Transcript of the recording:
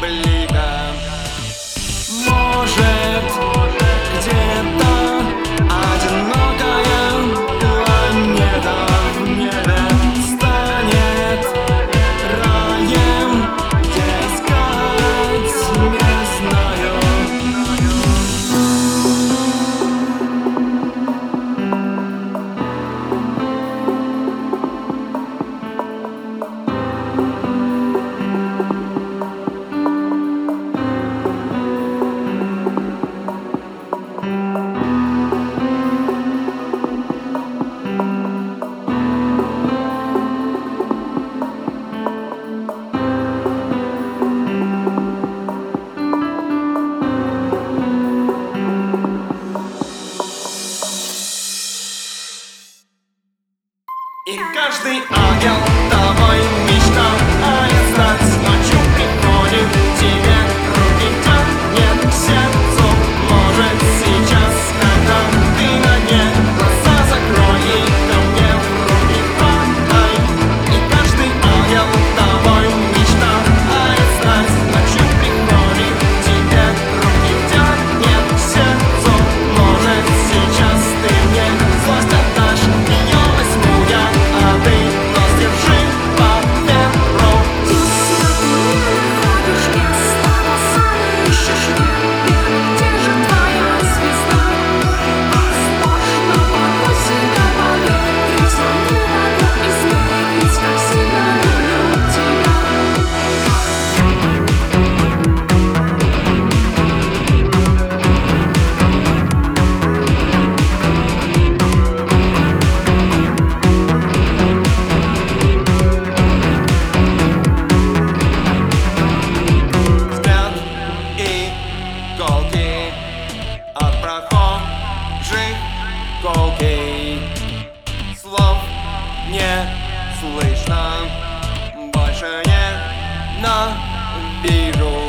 блика И каждый ангел тобой слышно. Больше не наберу